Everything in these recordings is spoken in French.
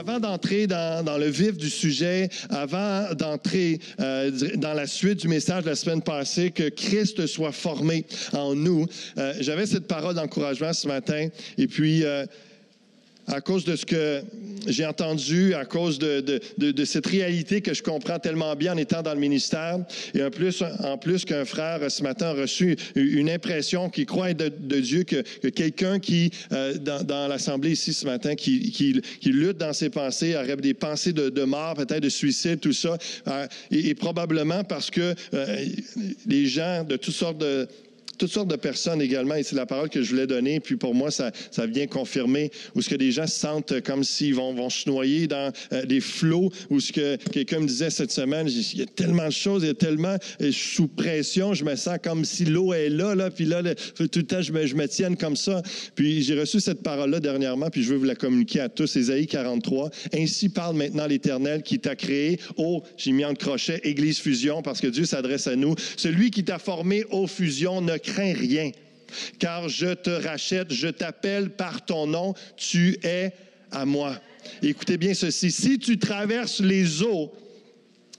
avant d'entrer dans, le vif du sujet, avant d'entrer euh, dans la suite du message de la semaine passée, que Christ soit formé en nous, euh, j'avais cette parole d'encouragement ce matin. Et puis, euh, à cause de ce que j'ai entendu, à cause de, cette réalité que je comprends tellement bien en étant dans le ministère. Et en plus, en plus qu'un frère ce matin a reçu une impression qui croit de, Dieu, que, que quelqu'un qui, euh, dans, l'Assemblée ici ce matin, qui, lutte dans ses pensées, aurait des pensées de, mort, peut-être de suicide, tout ça, euh, et, et, probablement parce que euh, les gens de toutes sortes de toutes sortes de personnes également, et c'est la parole que je voulais donner, puis pour moi, ça, ça vient confirmer, où ce que des gens se sentent comme s'ils vont, vont se noyer dans euh, des flots, où ce que quelqu'un me disait cette semaine, il y a tellement de choses, il y a tellement, suis sous pression, je me sens comme si l'eau est là, là, puis là, tout le temps, je me, je tienne comme ça. Puis j'ai reçu cette parole-là dernièrement, puis je veux vous la communiquer à tous, Ésaïe 43. Ainsi parle maintenant l'Éternel qui t'a créé, oh, j'ai mis en crochet, Église Fusion, parce que Dieu s'adresse à nous. Celui qui t'a formé, ô Fusion, ne crains rien, car je te rachète, je t'appelle par ton nom, tu es à moi. Écoutez bien ceci, si tu traverses les eaux,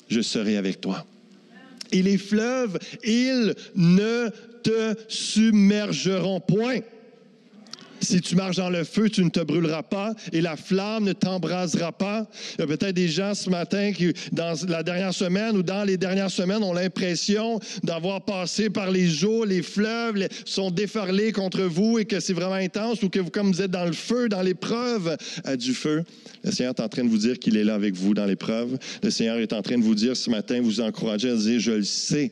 je serai avec toi. Et les fleuves, ils ne te submergeront point. Si tu marches dans le feu, tu ne te brûleras pas et la flamme ne t'embrasera pas. Il y a peut-être des gens ce matin qui, dans la dernière semaine ou dans les dernières semaines, ont l'impression d'avoir passé par les eaux, les fleuves, sont déferlés contre vous et que c'est vraiment intense ou que vous, comme vous êtes dans le feu, dans l'épreuve euh, du feu. Le Seigneur est en train de vous dire qu'il est là avec vous dans l'épreuve. Le Seigneur est en train de vous dire ce matin, vous encourager à dire, je le sais.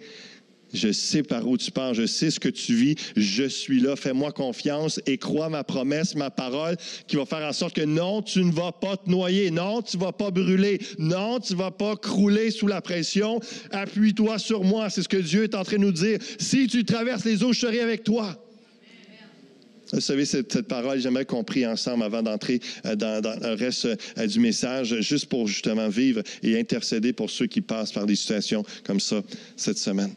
Je sais par où tu pars, je sais ce que tu vis, je suis là, fais-moi confiance et crois ma promesse, ma parole, qui va faire en sorte que non, tu ne vas pas te noyer, non, tu ne vas pas brûler, non, tu ne vas pas crouler sous la pression. Appuie-toi sur moi, c'est ce que Dieu est en train de nous dire. Si tu traverses les eaux, je serai avec toi. Vous savez, cette, parole, j'aimerais qu'on prie ensemble avant d'entrer dans, dans, le reste du message, juste pour justement vivre et intercéder pour ceux qui passent par des situations comme ça cette semaine.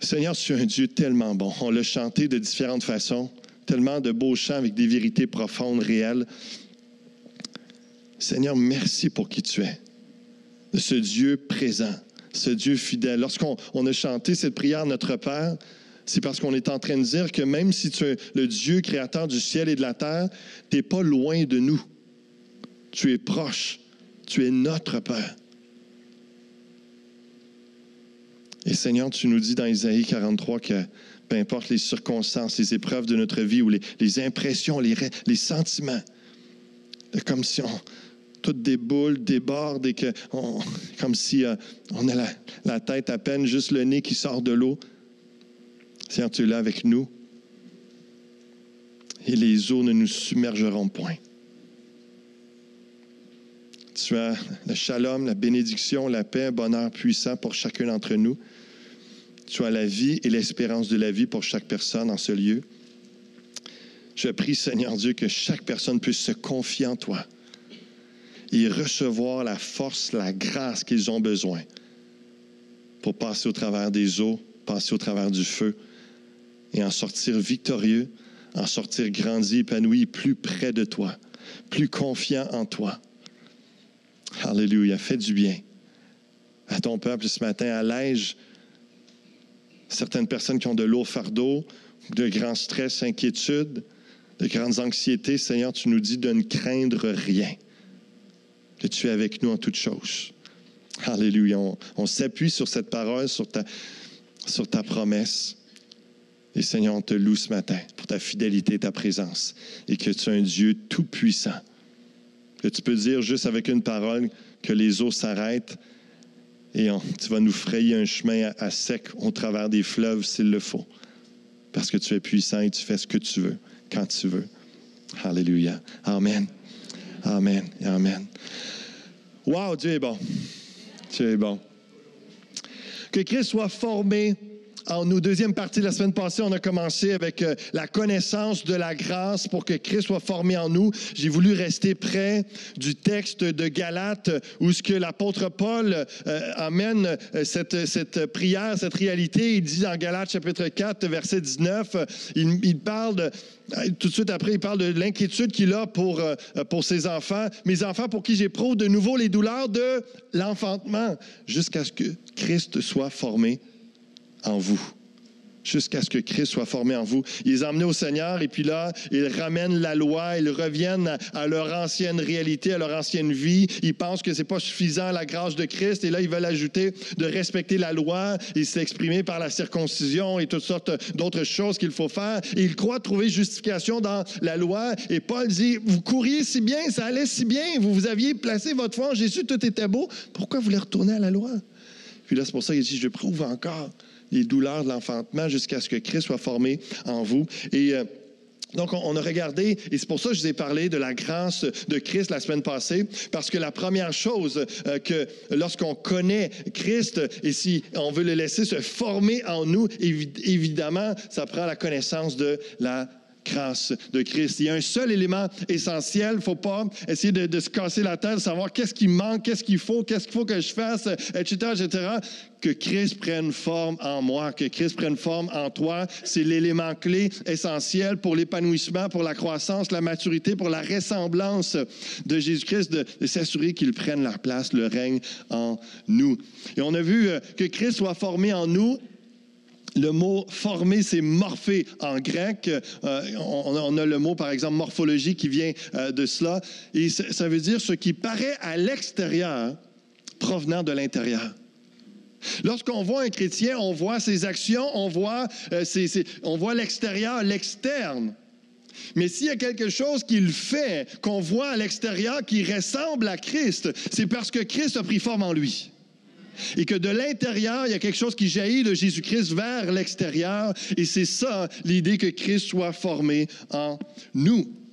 Seigneur, tu es un Dieu tellement bon. On l'a chanté de différentes façons, tellement de beaux chants avec des vérités profondes, réelles. Seigneur, merci pour qui tu es, de ce Dieu présent, ce Dieu fidèle. Lorsqu'on on a chanté cette prière, Notre Père, c'est parce qu'on est en train de dire que même si tu es le Dieu créateur du ciel et de la terre, tu n'es pas loin de nous. Tu es proche. Tu es notre Père. Et Seigneur, tu nous dis dans Isaïe 43 que peu importe les circonstances, les épreuves de notre vie ou les, impressions, les, les sentiments, comme si on, tout déboule, déborde et que comme si euh, on a la, la, tête à peine, juste le nez qui sort de l'eau. Seigneur, tu es là avec nous. Et les eaux ne nous submergeront point. Tu as le shalom, la bénédiction, la paix, bonheur puissant pour chacun d'entre nous. Tu as la vie et l'espérance de la vie pour chaque personne en ce lieu. Je prie, Seigneur Dieu, que chaque personne puisse se confier en toi et recevoir la force, la grâce qu'ils ont besoin pour passer au travers des eaux, passer au travers du feu et en sortir victorieux, en sortir grandi, épanoui, plus près de toi, plus confiant en toi. Alléluia. Fais du bien à ton peuple ce matin. Allège certaines personnes qui ont de lourds fardeaux, de grands stress, inquiétudes, de grandes anxiétés. Seigneur, tu nous dis de ne craindre rien, que tu es avec nous en toutes choses. Alléluia. On, s'appuie sur cette parole, sur ta, sur ta promesse. Et Seigneur, on te loue ce matin pour ta fidélité, ta présence, et que tu es un Dieu tout-puissant tu peux dire juste avec une parole que les eaux s'arrêtent et tu vas nous frayer un chemin à, à, sec au travers des fleuves s'il le faut. Parce que tu es puissant et tu fais ce que tu veux, quand tu veux. Alléluia. Amen. Amen. Amen. Wow, Dieu est bon. Dieu est bon. Que Christ soit formé en nous. Deuxième partie de la semaine passée, on a commencé avec euh, la connaissance de la grâce pour que Christ soit formé en nous. J'ai voulu rester près du texte de Galates où ce que l'apôtre Paul euh, amène euh, cette, cette prière, cette réalité. Il dit dans Galates chapitre 4, verset 19, il, il parle tout de suite après, il parle de l'inquiétude qu'il a pour, pour ses enfants. Mes enfants pour qui j'éprouve de nouveau les douleurs de l'enfantement jusqu'à ce que Christ soit formé en vous jusqu'à ce que Christ soit formé en vous. Ils les emmenent au Seigneur et puis là, ils ramènent la loi, ils reviennent à, leur ancienne réalité, à leur ancienne vie. Ils pensent que c'est pas suffisant la grâce de Christ et là, ils veulent ajouter de respecter la loi et s'exprimer par la circoncision et toutes sortes d'autres choses qu'il faut faire. Et ils croient trouver justification dans la loi et Paul dit, vous couriez si bien, ça allait si bien, vous, vous aviez placé votre foi en Jésus, tout était beau, pourquoi vous voulez retourner à la loi? Puis là, c'est pour ça qu'il dit, je prouve encore les douleurs de l'enfantement jusqu'à ce que Christ soit formé en vous. Et euh, donc, on a regardé, et c'est pour ça que je vous ai parlé de la grâce de Christ la semaine passée, parce que la première chose euh, que lorsqu'on connaît Christ, et si on veut le laisser se former en nous, évidemment, ça prend la connaissance de la grâce de Christ. Il y a un seul élément essentiel. Il ne faut pas essayer de, se casser la tête, de savoir qu'est-ce qui manque, qu'est-ce qu'il faut, qu'est-ce qu'il faut que je fasse, etc., etc. Que Christ prenne forme en moi, que Christ prenne forme en toi. C'est l'élément clé essentiel pour l'épanouissement, pour la croissance, la maturité, pour la ressemblance de Jésus-Christ, de, de s'assurer qu'il prenne la place, le règne en nous. Et on a vu euh, que Christ soit formé en nous le mot former, c'est morphé en grec. Euh, on, a le mot, par exemple, morphologie qui vient euh, de cela. Et ça veut dire ce qui paraît à l'extérieur provenant de l'intérieur. Lorsqu'on voit un chrétien, on voit ses actions, on voit, euh, on voit l'extérieur, l'externe. Mais s'il y a quelque chose qu'il fait, qu'on voit à l'extérieur qui ressemble à Christ, c'est parce que Christ a pris forme en lui et que de l'intérieur, il y a quelque chose qui jaillit de Jésus-Christ vers l'extérieur. Et c'est ça l'idée que Christ soit formé en nous.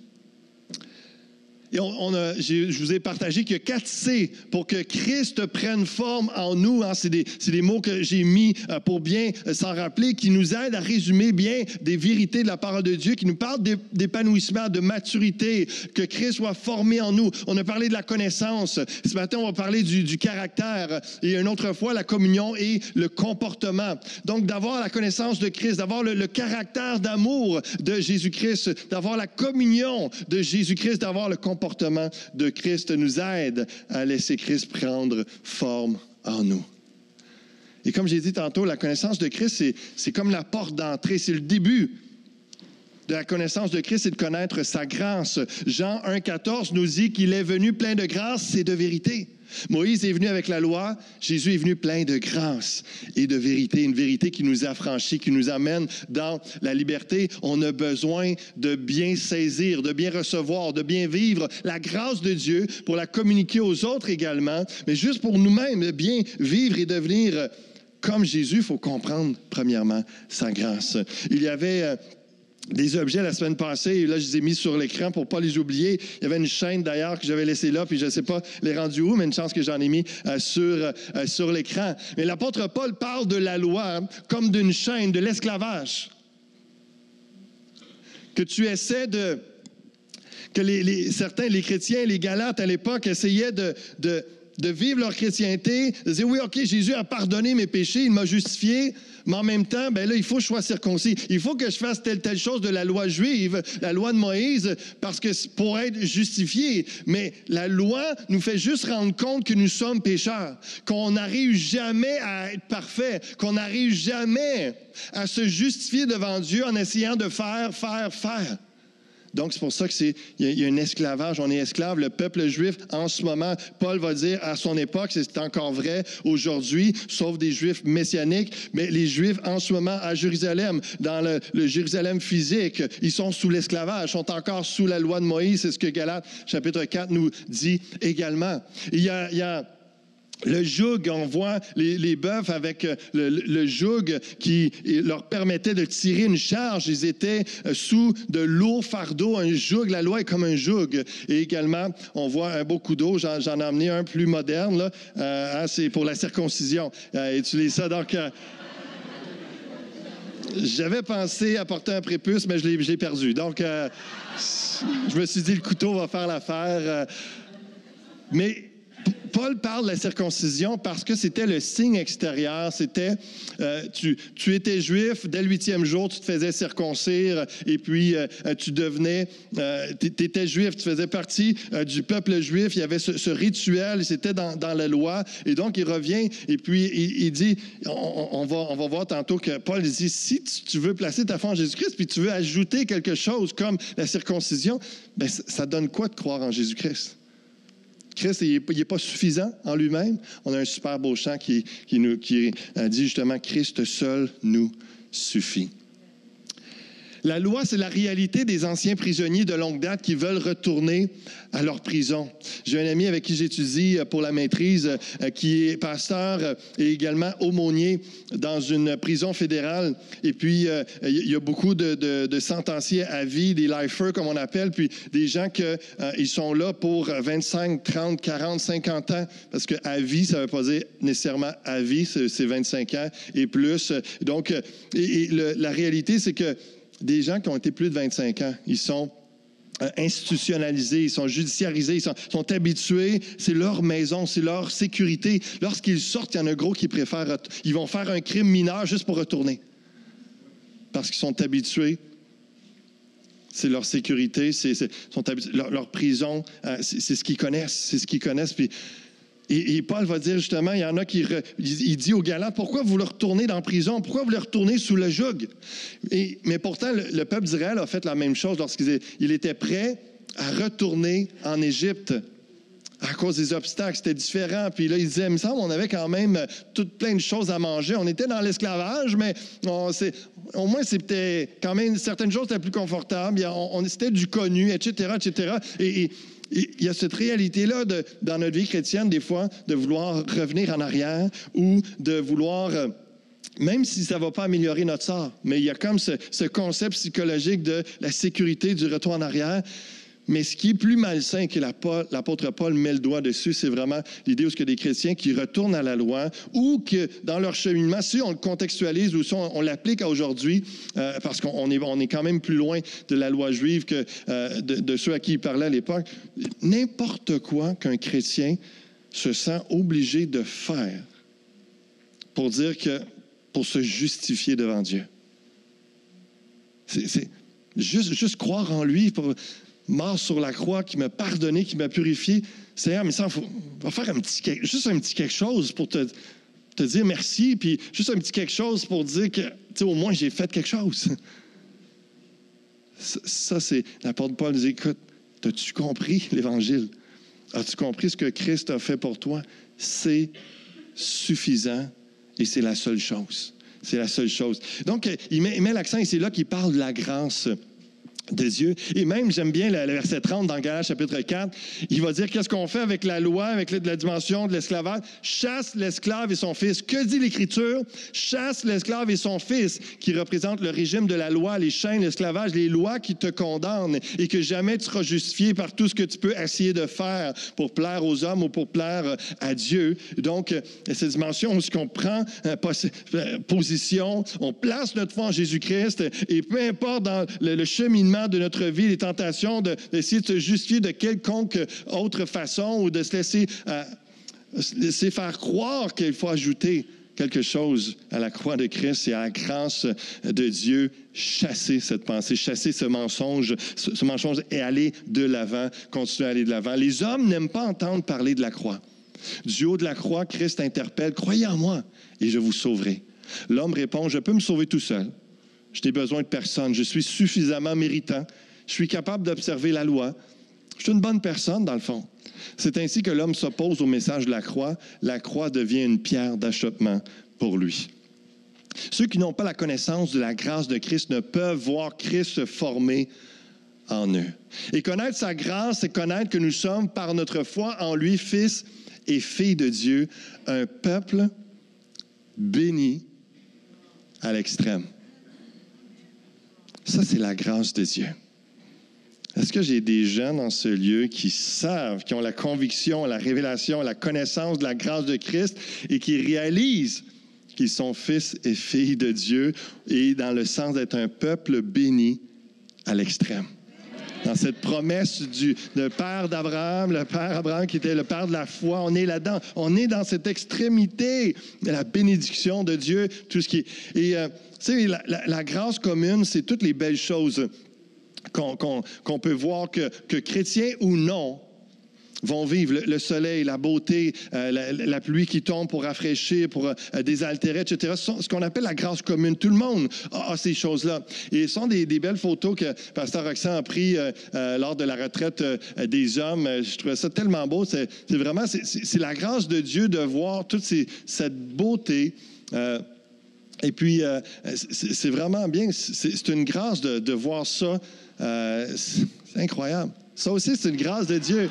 Et on, a, je vous ai partagé qu'il y a quatre C pour que Christ prenne forme en nous. Hein. C'est des, des, mots que j'ai mis euh, pour bien euh, s'en rappeler, qui nous aident à résumer bien des vérités de la parole de Dieu, qui nous parlent d'épanouissement, de maturité, que Christ soit formé en nous. On a parlé de la connaissance. Ce matin, on va parler du, du caractère. Et une autre fois, la communion et le comportement. Donc, d'avoir la connaissance de Christ, d'avoir le, le caractère d'amour de Jésus-Christ, d'avoir la communion de Jésus-Christ, d'avoir le comportement comportement de Christ nous aide à laisser Christ prendre forme en nous. Et comme j'ai dit tantôt, la connaissance de Christ, c'est comme la porte d'entrée, c'est le début de la connaissance de Christ, c'est de connaître sa grâce. Jean 1,14 nous dit qu'il est venu plein de grâce et de vérité. Moïse est venu avec la loi, Jésus est venu plein de grâce et de vérité, une vérité qui nous affranchit, qui nous amène dans la liberté. On a besoin de bien saisir, de bien recevoir, de bien vivre la grâce de Dieu pour la communiquer aux autres également, mais juste pour nous-mêmes, bien vivre et devenir comme Jésus, il faut comprendre premièrement sa grâce. Il y avait euh, des objets la semaine passée, et là, je les ai mis sur l'écran pour pas les oublier. Il y avait une chaîne d'ailleurs que j'avais laissée là, puis je ne sais pas les rendus où, mais une chance que j'en ai mis euh, sur, euh, sur l'écran. Mais l'apôtre Paul parle de la loi comme d'une chaîne, de l'esclavage. Que tu essaies de. que certains, les chrétiens, les Galates à l'époque, essayaient de de vivre leur chrétienté, de dire oui, OK, Jésus a pardonné mes péchés, il m'a justifié, mais en même temps, ben là, il faut que je sois circoncis. Il faut que je fasse telle, telle chose de la loi juive, la loi de Moïse, parce que pour être justifié. Mais la loi nous fait juste rendre compte que nous sommes pécheurs, qu'on n'arrive jamais à être parfait, qu'on n'arrive jamais à se justifier devant Dieu en essayant de faire, faire, faire. Donc, c'est pour ça qu'il y, y, a un esclavage. On est esclave. Le peuple juif, en ce moment, Paul va dire à son époque, c'est encore vrai aujourd'hui, sauf des juifs messianiques, mais les juifs, en ce moment, à Jérusalem, dans le, Jérusalem physique, ils sont sous l'esclavage, sont encore sous la loi de Moïse. C'est ce que Galates, chapitre 4, nous dit également. Il il y a le joug, on voit les, les bœufs avec euh, le, le, joug qui leur permettait de tirer une charge. Ils étaient euh, sous de lourds fardeaux. Un joug, la loi est comme un joug. Et également, on voit un beau d'eau. J'en, j'en ai amené un plus moderne. Là. Euh, hein, c'est pour la circoncision. Euh, utilise ça. Donc, J'avais pensé apporter un prépuce, mais je l'ai perdu. Donc, euh, je me suis dit, le couteau va faire l'affaire. Euh. mais Paul parle de la circoncision parce que c'était le signe extérieur. C'était, euh, tu, tu, étais juif, dès le huitième jour, tu te faisais circoncire et puis euh, tu devenais, euh, tu étais juif, tu faisais partie du peuple juif. Il y avait ce, rituel, c'était dans, dans, la loi. Et donc, il revient et puis il, dit, on, va, on va voir tantôt que Paul dit, si tu veux placer ta foi en Jésus-Christ, puis tu veux ajouter quelque chose comme la circoncision, ben, ça donne quoi de croire en Jésus-Christ? Christ, n'est pas suffisant en lui-même. On a un super beau chant qui, qui, nous, qui dit justement, Christ seul nous suffit. La loi, c'est la réalité des anciens prisonniers de longue date qui veulent retourner à leur prison. J'ai un ami avec qui j'étudie pour la maîtrise, euh, qui est pasteur euh, et également aumônier dans une prison fédérale. Et puis, euh, il y a beaucoup de, sentenciés à vie, des lifers comme on appelle, puis des gens qui sont là pour 25, 30, 40, 50 ans, parce que à vie, ça ne veut pas dire nécessairement à vie, c'est 25 ans et plus. Donc, la réalité, c'est que des gens qui ont été plus de 25 ans. Ils sont euh, institutionnalisés, ils sont judiciarisés, ils sont, habitués, c'est leur maison, c'est leur sécurité. Lorsqu'ils sortent, il y en a gros qui préfèrent, ils vont faire un crime mineur juste pour retourner. Parce qu'ils sont habitués. C'est leur sécurité, c'est, leur, prison, euh, c'est, ce qu'ils connaissent, c'est ce qu'ils connaissent. Et, Paul va dire justement, il y en a qui il dit aux Galants, pourquoi vous le retournez dans la prison? Pourquoi vous le retournez sous le joug? Et, mais pourtant, le, peuple d'Israël a fait la même chose lorsqu'il il était prêt à retourner en Égypte à cause des obstacles. C'était différent. Puis là, il disait, il me semble, on avait quand même toutes plein de choses à manger. On était dans l'esclavage, mais on, au moins, c'était quand même certaines choses étaient plus confortables. On, c'était du connu, etc., etc. et il y a cette réalité-là dans notre vie chrétienne, des fois, de vouloir revenir en arrière ou de vouloir euh, même si ça ne va pas améliorer notre sort, mais il y a comme ce, ce, concept psychologique de la sécurité du retour en arrière. Mais ce qui est plus malsain que l'apôtre Paul met le doigt dessus, c'est vraiment l'idée où ce que des chrétiens qui retournent à la loi ou que dans leur cheminement, si on le contextualise ou si on, l'applique à aujourd'hui, euh, parce qu'on est, on est quand même plus loin de la loi juive que euh, de, ceux à qui il parlait à l'époque, n'importe quoi qu'un chrétien se sent obligé de faire pour dire que, pour se justifier devant Dieu. C'est juste, juste croire en lui. Pour, mort sur la croix, qui m'a pardonné, qui m'a purifié. Seigneur, mais ça, faut, va faire un petit, juste un petit quelque chose pour te, te dire merci, puis juste un petit quelque chose pour dire que, au moins, j'ai fait quelque chose. Ça, c'est la porte de Paul dit, écoute, as-tu compris l'Évangile? As-tu compris ce que Christ a fait pour toi? C'est suffisant et c'est la seule chose. C'est la seule chose. Donc, il met, met l'accent et c'est là qu'il parle de la grâce de Dieu. Et même, j'aime bien le, verset 30 dans Galates chapitre 4, il va dire qu'est-ce qu'on fait avec la loi, avec la, dimension de l'esclavage? Chasse l'esclave et son fils. Que dit l'Écriture? Chasse l'esclave et son fils, qui représente le régime de la loi, les chaînes, l'esclavage, les lois qui te condamnent et que jamais tu seras justifié par tout ce que tu peux essayer de faire pour plaire aux hommes ou pour plaire à Dieu. Donc, cette dimension où ce qu'on prend euh, euh, position, on place notre foi en Jésus-Christ et peu importe dans le, le de notre vie, les tentations d'essayer de, se justifier de quelconque autre façon ou de se laisser, euh, laisser faire croire qu'il faut ajouter quelque chose à la croix de Christ et à la grâce de Dieu, chasser cette pensée, chasser ce mensonge, ce, mensonge et aller de l'avant, continuer à aller de l'avant. Les hommes n'aiment pas entendre parler de la croix. Du haut de la croix, Christ interpelle, croyez en moi et je vous sauverai. L'homme répond, je peux me sauver tout seul. Je n'ai besoin de personne. Je suis suffisamment méritant. Je suis capable d'observer la loi. Je suis une bonne personne, dans le fond. C'est ainsi que l'homme s'oppose au message de la croix. La croix devient une pierre d'achoppement pour lui. Ceux qui n'ont pas la connaissance de la grâce de Christ ne peuvent voir Christ se former en eux. Et connaître sa grâce, c'est connaître que nous sommes, par notre foi en lui, fils et filles de Dieu, un peuple béni à l'extrême. Ça, c'est la grâce de Dieu. Est-ce que j'ai des gens dans ce lieu qui savent, qui ont la conviction, la révélation, la connaissance de la grâce de Christ et qui réalisent qu'ils sont fils et filles de Dieu et dans le sens d'être un peuple béni à l'extrême? Dans cette promesse du père d'Abraham, le père Abraham qui était le père de la foi, on est là-dedans. On est dans cette extrémité de la bénédiction de Dieu, tout ce qui est. Et euh, tu sais, la, grâce commune, c'est toutes les belles choses qu'on peut voir que, que chrétiens ou non vont vivre. Le, le soleil, la beauté, euh, la, pluie qui tombe pour rafraîchir, pour euh, désaltérer, etc. Ce, qu'on appelle la grâce commune. Tout le monde a, ces choses-là. Et ce sont des, belles photos que Pasteur Roxane a prises euh, lors de la retraite des hommes. Je trouvais ça tellement beau. C'est vraiment, c'est- la grâce de Dieu de voir toute cette beauté. et puis, c'est vraiment bien. C'est une grâce de, voir ça. C'est incroyable. Ça aussi, c'est une grâce de Dieu.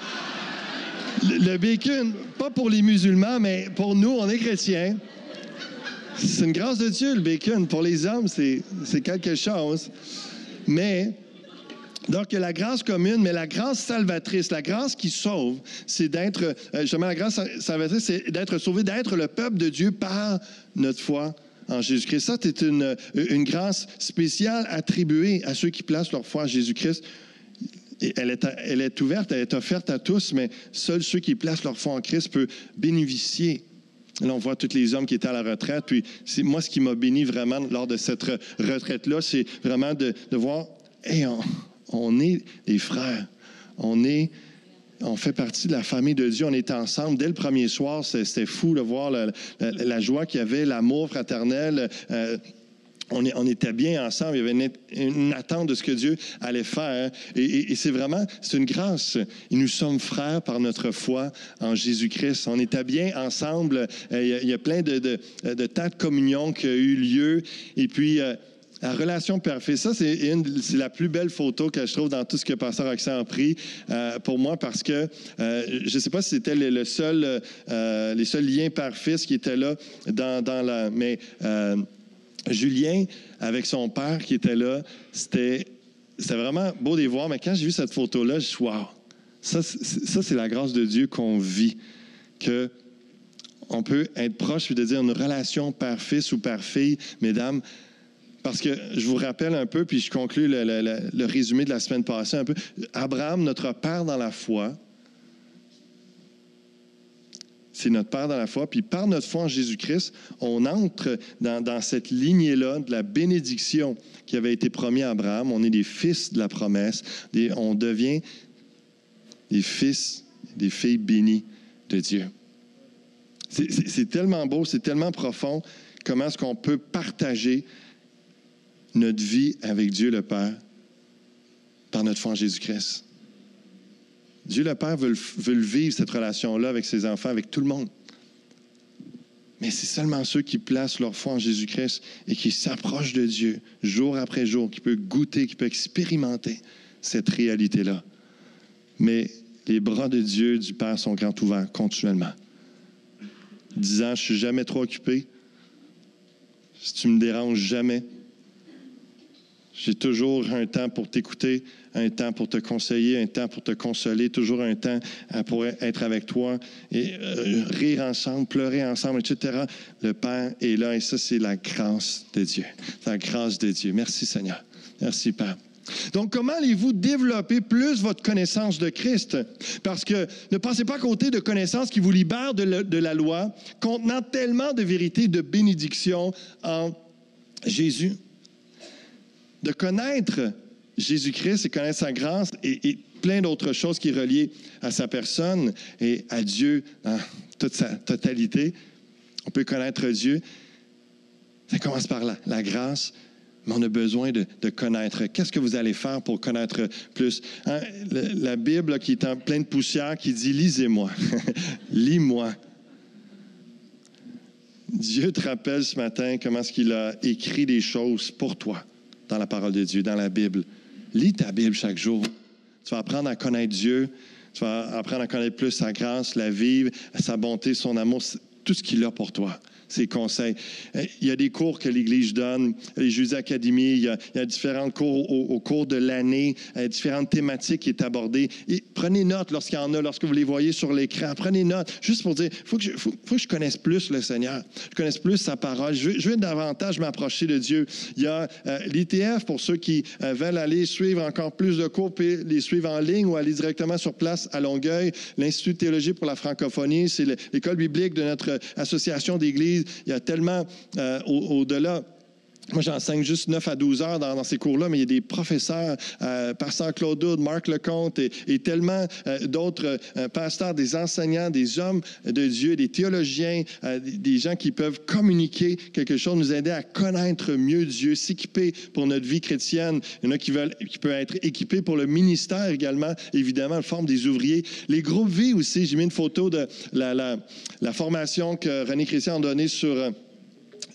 Le, bacon, pas pour les musulmans, mais pour nous, on est chrétiens. C'est une grâce de Dieu, le bacon. Pour les hommes, c'est c'est quelque chose. Mais, donc, il y a la grâce commune, mais la grâce salvatrice, la grâce qui sauve, c'est d'être, euh, justement, la grâce salvatrice, c'est d'être sauvé, d'être le peuple de Dieu par notre foi en Jésus-Christ. Ça, c'est une, une grâce spéciale attribuée à ceux qui placent leur foi en Jésus-Christ. Elle, est, elle est ouverte, elle est offerte à tous, mais seuls ceux qui placent leur foi en Christ peuvent bénéficier. Là, on voit tous les hommes qui étaient à la retraite. Puis, c'est moi, ce qui m'a béni vraiment lors de cette re- retraite-là, c'est vraiment de, de voir, hey, on, on est des frères. On est. On fait partie de la famille de Dieu. On est ensemble. Dès le premier soir, c'était fou de voir la joie qu'il y avait, l'amour fraternel. euh, on, était bien ensemble. Il y avait une, attente de ce que Dieu allait faire. Et, c'est vraiment, c'est une grâce. Et nous sommes frères par notre foi en Jésus-Christ. On était bien ensemble. Euh, Il y a, plein de, de, de temps de communion qui a eu lieu. Et puis, euh, la relation parfaite, ça, c'est, la plus belle photo que je trouve dans tout ce que Pasteur Roxane a pris euh, pour moi parce que je ne sais pas si c'était le, seul, les seuls liens père-fils qui étaient là dans, dans la. Mais Julien, avec son père qui était là, c'était, vraiment beau de les voir. Mais quand j'ai vu cette photo-là, je suis wow, ça, c'est la grâce de Dieu qu'on vit. Que on peut être proche puis de dire une relation père-fils ou père-fille, mesdames. Parce que je vous rappelle un peu, puis je conclue le, le- le- le résumé de la semaine passée un peu. Abraham, notre père dans la foi, c'est notre Père dans la foi. Puis par notre foi en Jésus-Christ, on entre dans, cette lignée-là de la bénédiction qui avait été promise à Abraham. On est des fils de la promesse. On devient des fils, des filles bénies de Dieu. C'est tellement beau, c'est tellement profond. Comment est-ce qu'on peut partager notre vie avec Dieu le Père par notre foi en Jésus-Christ? Dieu le Père veut, vivre, cette relation-là, avec ses enfants, avec tout le monde. Mais c'est seulement ceux qui placent leur foi en Jésus-Christ et qui s'approchent de Dieu jour après jour, qui peuvent goûter, qui peuvent expérimenter cette réalité-là. Mais les bras de Dieu, du Père, sont grands ouverts continuellement. Disant, je suis jamais trop occupé. Si tu me déranges jamais, j'ai toujours un temps pour t'écouter, un temps pour te conseiller, un temps pour te consoler, toujours un temps euh, pour être avec toi et euh, rire ensemble, pleurer ensemble, etc. Le Père est là et ça, c'est la grâce de Dieu. La grâce de Dieu. Merci Seigneur. Merci Père. Donc, comment allez-vous développer plus votre connaissance de Christ? Parce que ne pensez pas compter de connaissances qui vous libèrent de, la- loi, contenant tellement de vérité, de bénédiction en Jésus de connaître Jésus-Christ et connaître sa grâce et, plein d'autres choses qui sont reliées à sa personne et à Dieu dans toute sa totalité. On peut connaître Dieu. Ça commence par là, la grâce, mais on a besoin de, connaître. Qu'est-ce que vous allez faire pour connaître plus? Hein, la Bible qui est en pleine poussière, qui dit, lisez-moi, lis-moi. Dieu te rappelle ce matin comment est-ce qu'il a écrit des choses pour toi dans la parole de Dieu, dans la Bible. Lis ta Bible chaque jour. Tu vas apprendre à connaître Dieu. Tu vas apprendre à connaître plus sa grâce, la vivre, sa bonté, son amour, tout ce qu'il a pour toi. Ses conseils. Euh, il y a des cours que l'Église donne, les Jeudis Académies, il y a, différents cours au, cours de l'année, euh, différentes thématiques qui est abordées. Et prenez note lorsqu'il y en a, lorsque vous les voyez sur l'écran. Prenez note, juste pour dire, il faut, faut, que je connaisse plus le Seigneur, je connaisse plus sa parole. Je veux, davantage m'approcher de Dieu. Il y a euh, l'ITF pour ceux qui veulent aller suivre encore plus de cours, puis les suivre en ligne ou aller directement sur place à Longueuil. L'Institut de théologie pour la francophonie, c'est l'école biblique de notre association d'église. Il y a tellement euh, au-delà. Moi, j'enseigne juste 9 à 12 heures dans, ces cours-là, mais il y a des professeurs, euh, Pasteur Claude Houd, Marc Lecomte et, tellement euh, d'autres euh, pasteurs, des enseignants, des hommes de Dieu, des théologiens, des, gens qui peuvent communiquer quelque chose, nous aider à connaître mieux Dieu, s'équiper pour notre vie chrétienne. Il y en a qui, veulent, qui peuvent être équipés pour le ministère également, évidemment, en forme des ouvriers. Les groupes vie aussi, j'ai mis une photo de la, la, la formation que René Christian a donnée sur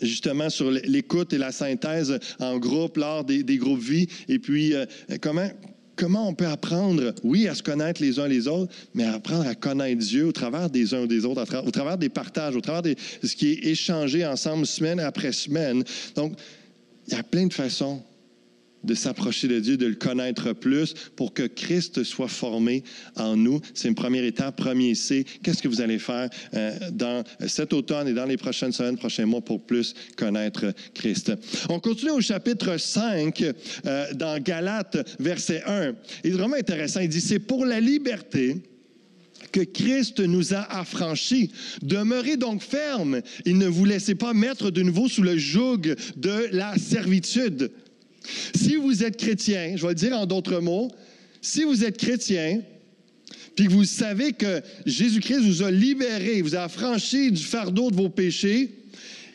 justement sur l'écoute et la synthèse en groupe lors des, groupes vie. Et puis, euh, comment, comment on peut apprendre, oui, à se connaître les uns les autres, mais à apprendre à connaître Dieu au travers des uns des autres, au travers des partages, au travers de ce qui est échangé ensemble semaine après semaine. Donc, il y a plein de façons de s'approcher de Dieu, de le connaître plus pour que Christ soit formé en nous. C'est une première étape, premier C. Qu'est-ce que vous allez faire euh, dans cet automne et dans les prochaines semaines, prochains mois pour plus connaître Christ? On continue au chapitre 5 euh, dans Galates, verset 1. Il est vraiment intéressant. Il dit, c'est pour la liberté que Christ nous a affranchis. Demeurez donc ferme et ne vous laissez pas mettre de nouveau sous le joug de la servitude. Si vous êtes chrétien, je vais le dire en d'autres mots, si vous êtes chrétien, puis que vous savez que Jésus-Christ vous a libéré, vous a affranchi du fardeau de vos péchés,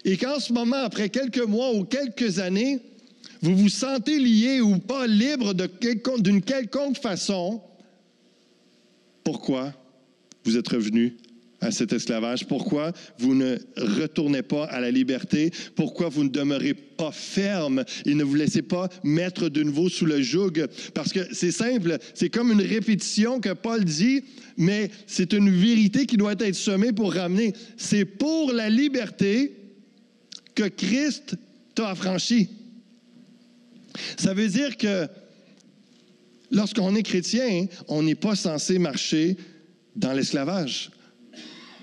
et qu'en ce moment, après quelques mois ou quelques années, vous vous sentez lié ou pas libre d'une quelconque façon, pourquoi vous êtes revenu à cet esclavage? Pourquoi vous ne retournez pas à la liberté? Pourquoi vous ne demeurez pas ferme et ne vous laissez pas mettre de nouveau sous le joug? Parce que c'est simple, c'est comme une répétition que Paul dit, mais c'est une vérité qui doit être semée pour ramener. C'est pour la liberté que Christ t'a affranchi. Ça veut dire que lorsqu'on est chrétien, on n'est pas censé marcher dans l'esclavage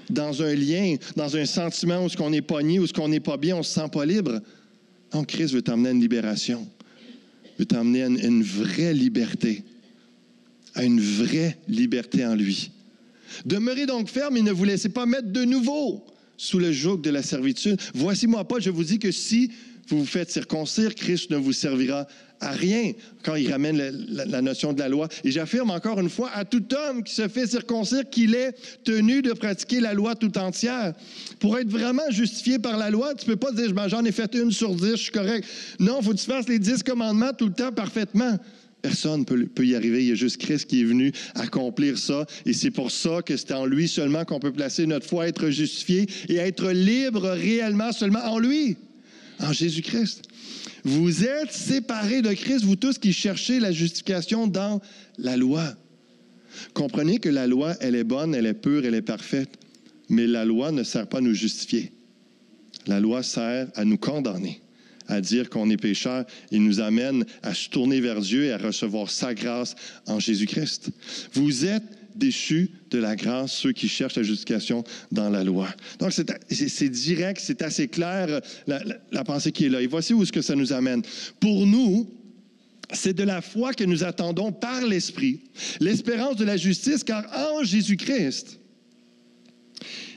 dans un lien, dans un sentiment où ce qu'on est pogné, où ce qu'on n'est pas bien, on se sent pas libre. Non, Christ veut t'emmener à une libération, veut t'emmener à une, vraie liberté, à une vraie liberté en lui. Demeurez donc ferme et ne vous laissez pas mettre de nouveau sous le joug de la servitude. Voici moi, Paul, je vous dis que si vous vous faites circoncire, Christ ne vous servira à rien quand il ramène la, notion de la loi. Et j'affirme encore une fois à tout homme qui se fait circoncire qu'il est tenu de pratiquer la loi tout entière. Pour être vraiment justifié par la loi, tu peux pas dire j'en ai fait une sur dix, je suis correct. Non, faut que tu fasses les dix commandements tout le temps parfaitement. Personne ne peut, peut, y arriver. Il y a juste Christ qui est venu accomplir ça. Et c'est pour ça que c'est en lui seulement qu'on peut placer notre foi, être justifié et être libre réellement seulement en lui en Jésus-Christ. Vous êtes séparés de Christ, vous tous qui cherchez la justification dans la loi. Comprenez que la loi, elle est bonne, elle est pure, elle est parfaite, mais la loi ne sert pas à nous justifier. La loi sert à nous condamner, à dire qu'on est pécheur et nous amène à se tourner vers Dieu et à recevoir sa grâce en Jésus-Christ. Vous êtes déchus de la grâce, ceux qui cherchent la justification dans la loi. Donc, c'est direct, c'est assez clair la, pensée qui est là. Et voici où est-ce que ça nous amène. Pour nous, c'est de la foi que nous attendons par l'Esprit, l'espérance de la justice, car en Jésus-Christ,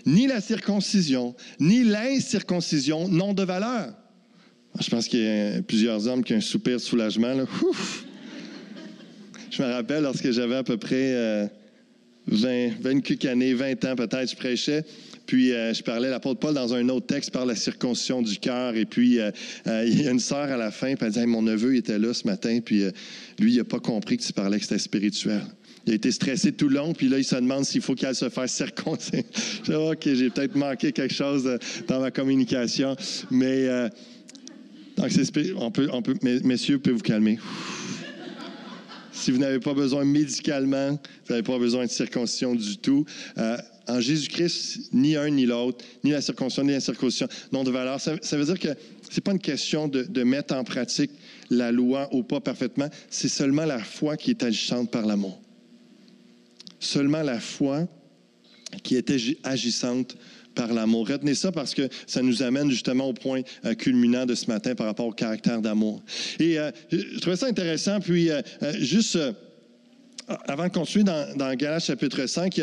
ni la circoncision, ni l'incirconcision n'ont de valeur. Je pense qu'il y a plusieurs hommes qui ont un soupir de soulagement. Je me rappelle lorsque j'avais à peu près... Euh, 20, 20 quelques années, 20 ans peut-être, je prêchais. Puis euh, je parlais, l'apôtre Paul, dans un autre texte, par la circoncision du cœur. Et puis euh, euh, il y a une sœur à la fin, puis elle dit Mon neveu était là ce matin, puis lui, il n'a pas compris que tu parlais que c'était spirituel. Il a été stressé tout le long, puis là, il se demande s'il faut qu'elle se fasse circoncire. je dis OK, j'ai peut-être manqué quelque chose dans ma communication. Mais, donc, on peut, on peut, messieurs, pouvez vous calmer? Si vous n'avez pas besoin médicalement, vous n'avez pas besoin de circoncision du tout. Euh, en Jésus-Christ, ni un ni l'autre, ni la circoncision, ni la circoncision n'ont de valeur. Ça, veut dire que ce n'est pas une question de, de, mettre en pratique la loi ou pas parfaitement, c'est seulement la foi qui est agissante par l'amour. Seulement la foi qui est agissante par l'amour. Retenez ça parce que ça nous amène justement au point euh, culminant de ce matin par rapport au caractère d'amour. Et euh, je trouvais ça intéressant, puis euh, juste avant de continuer dans, dans Galates chapitre 5,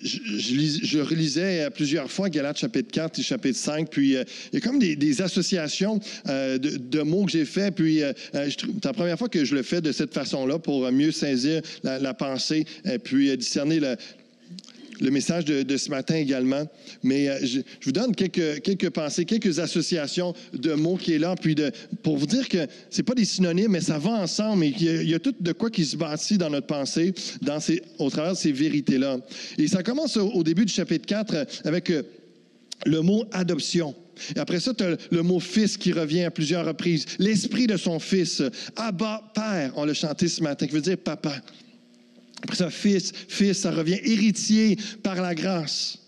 je, relisais plusieurs fois Galates chapitre 4 et chapitre 5, puis il y a comme des, associations de, mots que j'ai fait, puis c'est la première fois que je le fais de cette façon-là pour mieux saisir la, la pensée, et puis discerner le, le message de, ce matin également. Mais euh, je, vous donne quelques, quelques pensées, quelques associations de mots qui est là, puis de, pour vous dire que c'est pas des synonymes, mais ça va ensemble et qu'il y, a, tout de quoi qui se bâtit dans notre pensée dans ces, au travers de ces vérités-là. Et ça commence au, début du chapitre 4 euh, avec euh, le mot adoption. Et après ça, tu as le mot fils qui revient à plusieurs reprises. L'esprit de son fils. Abba, père, on l'a chanté ce matin, qui veut dire papa. Après ça, fils, fils, ça revient héritier par la grâce.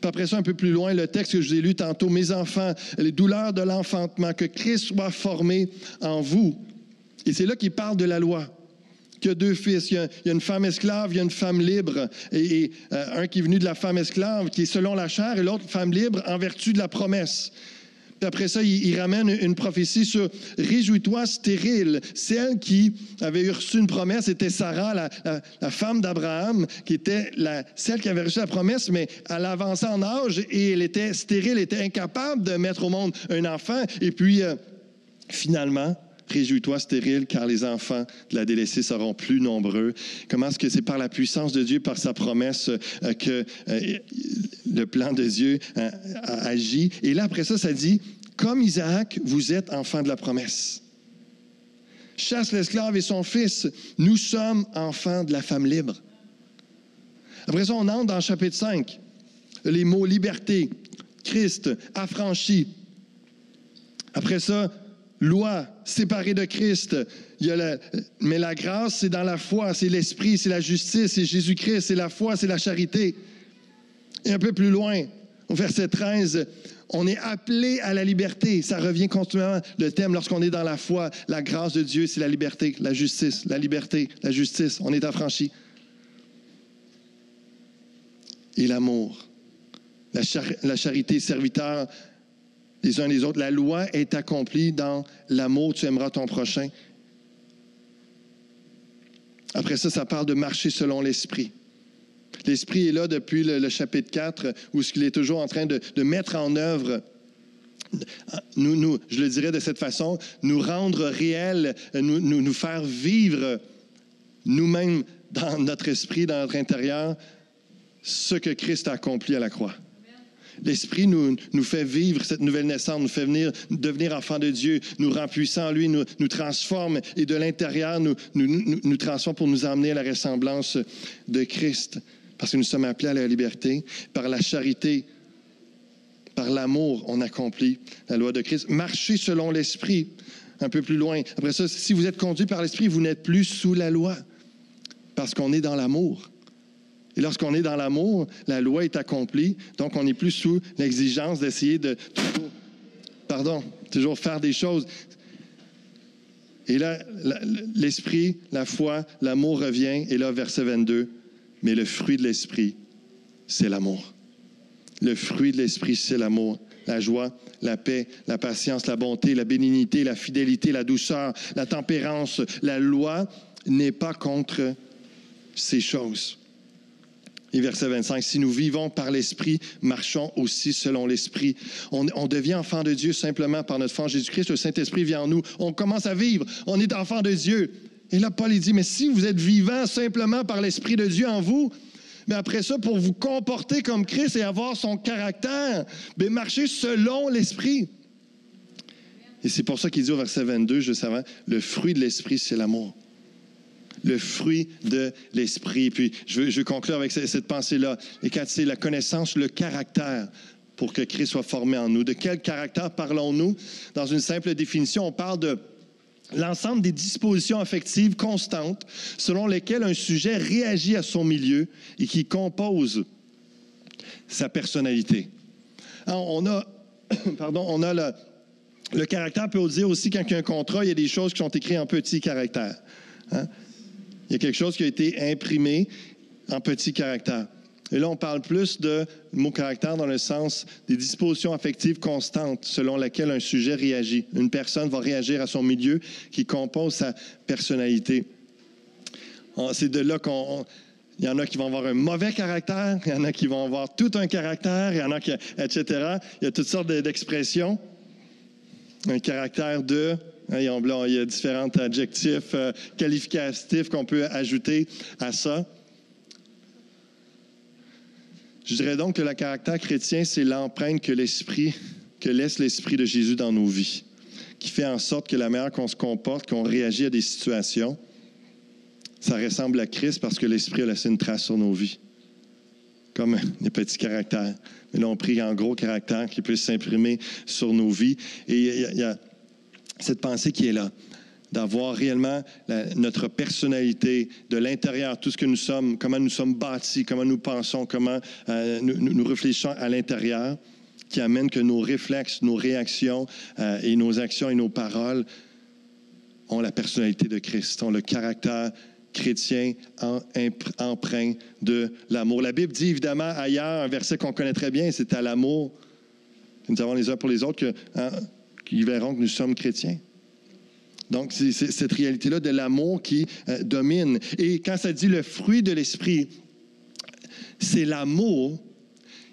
Puis après ça, un peu plus loin, le texte que je vous ai lu tantôt, mes enfants, les douleurs de l'enfantement, que Christ soit formé en vous. Et c'est là qu'il parle de la loi. Qu'il y a deux fils, il y a, une femme esclave, il y a une femme libre, et, euh, un qui est venu de la femme esclave, qui est selon la chair, et l'autre femme libre en vertu de la promesse après ça, il, ramène une prophétie sur Réjouis-toi, stérile. Celle qui avait reçu une promesse était Sarah, la, femme d'Abraham, qui était la, celle qui avait reçu la promesse, mais elle avançait en âge et elle était stérile, était incapable de mettre au monde un enfant. Et puis, euh, finalement, Réjouis-toi, stérile, car les enfants de la délaissée seront plus nombreux. Comment est-ce que c'est par la puissance de Dieu, par sa promesse, euh, que euh, le plan de Dieu euh, agit? Et là, après ça, ça dit, comme Isaac, vous êtes enfants de la promesse. Chasse l'esclave et son fils, nous sommes enfants de la femme libre. Après ça, on entre dans le chapitre 5. Les mots liberté, Christ, affranchi. Après ça, loi, séparée de Christ. mais la grâce, c'est dans la foi, c'est l'esprit, c'est la justice, c'est Jésus-Christ, c'est la foi, c'est la charité. Et un peu plus loin, au verset 13, on est appelé à la liberté. Ça revient continuellement, le thème, lorsqu'on est dans la foi. La grâce de Dieu, c'est la liberté, la justice, la liberté, la justice. On est affranchi. Et l'amour, la, la charité serviteur les uns les autres. La loi est accomplie dans l'amour, tu aimeras ton prochain. Après ça, ça parle de marcher selon l'esprit. L'esprit est là depuis le, chapitre 4, où ce qu'il est toujours en train de, mettre en œuvre nous, je le dirais de cette façon, nous rendre réels, nous, nous, nous faire vivre nous-mêmes dans notre esprit, dans notre intérieur, ce que Christ a accompli à la croix. L'Esprit nous, nous fait vivre cette nouvelle naissance, nous fait venir, devenir enfants de Dieu, nous rend puissants en lui, nous, nous transforme et de l'intérieur nous, nous, nous transforme pour nous emmener à la ressemblance de Christ. Parce que nous sommes appelés à la liberté. Par la charité, par l'amour, on accomplit la loi de Christ. Marcher selon l'Esprit, un peu plus loin. Après ça, si vous êtes conduit par l'Esprit, vous n'êtes plus sous la loi, parce qu'on est dans l'amour. Et lorsqu'on est dans l'amour, la loi est accomplie, donc on n'est plus sous l'exigence d'essayer de toujours, pardon, toujours faire des choses. Et là, l'esprit, la foi, l'amour revient, et là, verset 22, mais le fruit de l'esprit, c'est l'amour. Le fruit de l'esprit, c'est l'amour. La joie, la paix, la patience, la bonté, la bénignité, la fidélité, la douceur, la tempérance. La loi n'est pas contre ces choses. Et verset 25, si nous vivons par l'Esprit, marchons aussi selon l'Esprit. On, devient enfant de Dieu simplement par notre foi Jésus-Christ. Le Saint-Esprit vient en nous. On commence à vivre. On est enfant de Dieu. Et là, Paul dit, mais si vous êtes vivant simplement par l'Esprit de Dieu en vous, mais après ça, pour vous comporter comme Christ et avoir son caractère, mais marchez selon l'Esprit. Et c'est pour ça qu'il dit au verset 22, je savais, le fruit de l'Esprit, c'est l'amour le fruit de l'esprit. Puis je veux, conclure avec cette, pensée-là. Et quand c'est la connaissance, le caractère pour que Christ soit formé en nous. De quel caractère parlons-nous? Dans une simple définition, on parle de l'ensemble des dispositions affectives constantes selon lesquelles un sujet réagit à son milieu et qui composent sa personnalité. on a, pardon, on a le, caractère peut dire aussi quand il y a un contrat, il y a des choses qui sont écrites en petit caractère. Hein. Il y a quelque chose qui a été imprimé en petit caractère. Et là, on parle plus de mot caractère dans le sens des dispositions affectives constantes selon lesquelles un sujet réagit. Une personne va réagir à son milieu qui compose sa personnalité. C'est de là qu'on. Il y en a qui vont avoir un mauvais caractère, il y en a qui vont avoir tout un caractère, il y en a qui, etc. Il y a toutes sortes d'expressions. Un caractère de, il y a différents adjectifs euh, qualificatifs qu'on peut ajouter à ça. Je dirais donc que le caractère chrétien, c'est l'empreinte que l'Esprit, que laisse l'Esprit de Jésus dans nos vies, qui fait en sorte que la manière qu'on se comporte, qu'on réagit à des situations, ça ressemble à Christ parce que l'Esprit a laissé une trace sur nos vies, comme des petits caractères. Mais là, on prie en gros caractère qui puisse s'imprimer sur nos vies. Et il y, a cette pensée qui est là d'avoir réellement notre personnalité de l'intérieur, tout ce que nous sommes, comment nous sommes bâtis, comment nous pensons, comment euh, nous, réfléchissons à l'intérieur, qui amène que nos réflexes, nos réactions euh, et nos actions et nos paroles ont la personnalité de Christ, ont le caractère chrétien en, empreint de l'amour. La Bible dit évidemment ailleurs un verset qu'on connaît très bien, c'est à l'amour nous avons les uns pour les autres que, hein, qui verront que nous sommes chrétiens. Donc, c'est cette réalité-là de l'amour qui euh, domine. Et quand ça dit le fruit de l'esprit, c'est l'amour.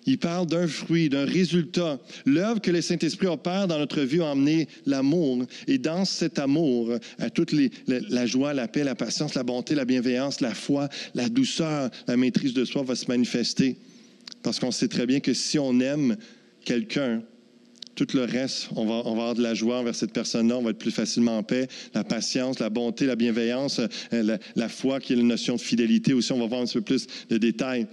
Il parle d'un fruit, d'un résultat. L'œuvre que le Saint-Esprit opère dans notre vie a emmené l'amour. Et dans cet amour, à toute les, la, joie, la paix, la patience, la bonté, la bienveillance, la foi, la douceur, la maîtrise de soi va se manifester. Parce qu'on sait très bien que si on aime quelqu'un, tout le reste, on va, avoir de la joie envers cette personne-là, on va être plus facilement en paix. La patience, la bonté, la bienveillance, euh, la, foi, qui est la notion de fidélité aussi, on va voir un petit peu plus de détails.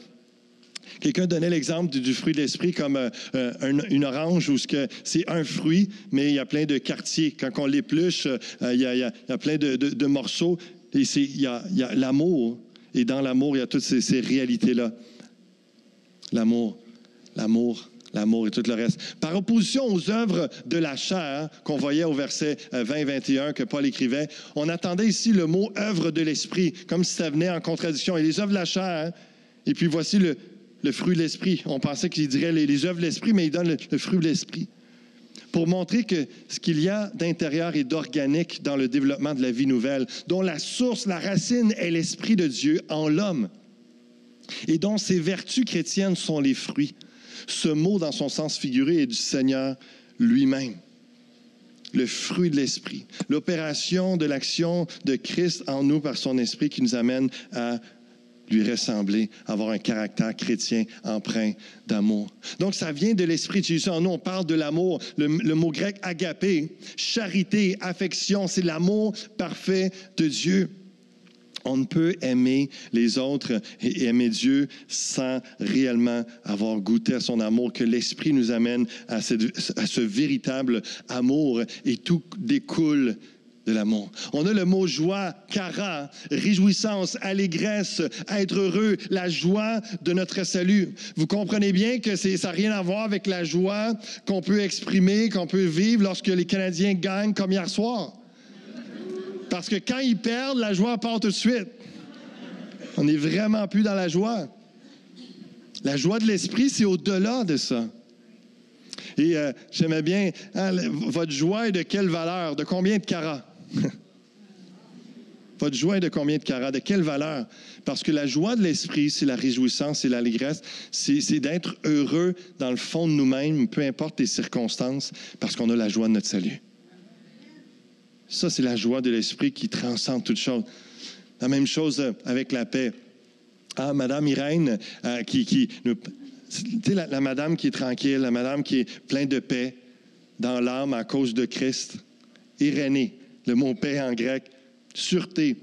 Quelqu'un donnait l'exemple du, fruit de l'esprit comme euh, euh, une, orange où c'est un fruit, mais il y a plein de quartiers. Quand on l'épluche, il, y a plein de, morceaux. Et il y a, l'amour. Et dans l'amour, il y a toutes ces réalités-là. L'amour, l'amour, l'amour et tout le reste. Par opposition aux œuvres de la chair qu'on voyait au verset 20-21 euh, que Paul écrivait, on attendait ici le mot œuvre de l'esprit, comme si ça venait en contradiction. Et les œuvres de la chair, et puis voici le, fruit de l'esprit. On pensait qu'il dirait les, œuvres de l'esprit, mais il donne le, fruit de l'esprit. Pour montrer que ce qu'il y a d'intérieur et d'organique dans le développement de la vie nouvelle, dont la source, la racine est l'esprit de Dieu en l'homme, et dont ses vertus chrétiennes sont les fruits. Ce mot, dans son sens figuré, est du Seigneur lui-même. Le fruit de l'Esprit, l'opération de l'action de Christ en nous par son Esprit qui nous amène à lui ressembler, avoir un caractère chrétien empreint d'amour. Donc, ça vient de l'Esprit de Jésus en nous. On parle de l'amour. Le, le, mot grec agapé, charité, affection, c'est l'amour parfait de Dieu. On ne peut aimer les autres et aimer Dieu sans réellement avoir goûté à son amour, que l'Esprit nous amène à, ce véritable amour et tout découle de l'amour. On a le mot joie, cara, réjouissance, allégresse, être heureux, la joie de notre salut. Vous comprenez bien que ça n'a rien à voir avec la joie qu'on peut exprimer, qu'on peut vivre lorsque les Canadiens gagnent comme hier soir. Parce que quand ils perdent, la joie part tout de suite. On n'est vraiment plus dans la joie. La joie de l'esprit, c'est au-delà de ça. Et euh, j'aimais bien, hein, votre joie est de quelle valeur? De combien de carats? votre joie est de combien de carats? De quelle valeur? Parce que la joie de l'esprit, c'est la réjouissance, c'est l'allégresse, c'est d'être heureux dans le fond de nous-mêmes, peu importe les circonstances, parce qu'on a la joie de notre salut. Ça, c'est la joie de l'esprit qui transcende toute chose. La même chose avec la paix. Ah, Madame Irène, euh, qui, qui la, madame qui est tranquille, la madame qui est pleine de paix dans l'âme à cause de Christ. Irénée, le mot paix en grec, sûreté,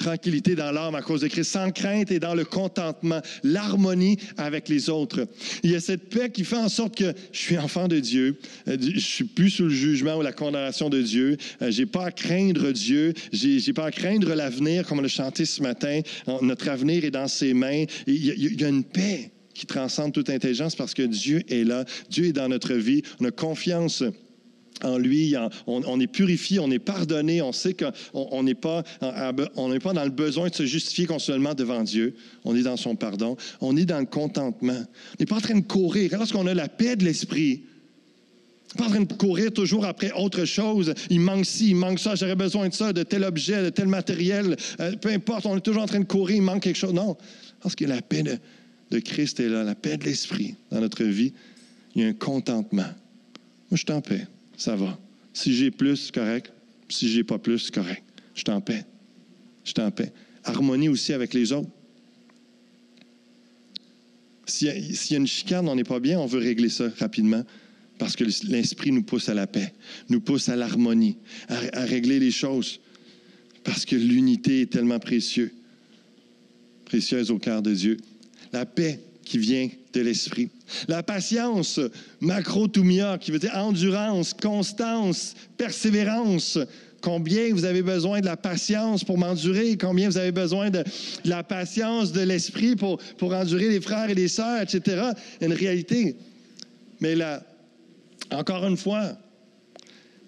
tranquillité dans l'âme à cause de Christ, sans crainte et dans le contentement, l'harmonie avec les autres. Il y a cette paix qui fait en sorte que je suis enfant de Dieu, euh, je suis plus sous le jugement ou la condamnation de Dieu, euh, j'ai pas à craindre Dieu, j'ai, pas à craindre l'avenir, comme on l'a chanté ce matin. Notre avenir est dans ses mains. Il y a, il y a une paix qui transcende toute intelligence parce que Dieu est là, Dieu est dans notre vie, on a confiance en lui, on, est purifié, on est pardonné, on sait qu'on n'est pas, on pas dans le besoin de se justifier continuellement devant Dieu. On est dans son pardon. On est dans le contentement. On n'est pas en train de courir. Lorsqu'on a la paix de l'esprit, on n'est pas en train de courir toujours après autre chose. Il manque ci, il manque ça, j'aurais besoin de ça, de tel objet, de tel matériel. Euh, peu importe, on est toujours en train de courir, il manque quelque chose. Non, parce que la paix de, de Christ est là, la paix de l'esprit dans notre vie. Il y a un contentement. Moi, je suis en paix ça va. Si j'ai plus, correct. Si j'ai pas plus, correct. Je t'en paix. Je t'en paix. Harmonie aussi avec les autres. S'il y, a une chicane, on n'est pas bien, on veut régler ça rapidement parce que l'esprit nous pousse à la paix, nous pousse à l'harmonie, à, régler les choses parce que l'unité est tellement précieuse, précieuse au cœur de Dieu. La paix qui vient de l'esprit. La patience, macrotumia, qui veut dire endurance, constance, persévérance. Combien vous avez besoin de la patience pour m'endurer? Combien vous avez besoin de, la patience de l'esprit pour, pour endurer les frères et les sœurs, etc. Une réalité. Mais là, encore une fois,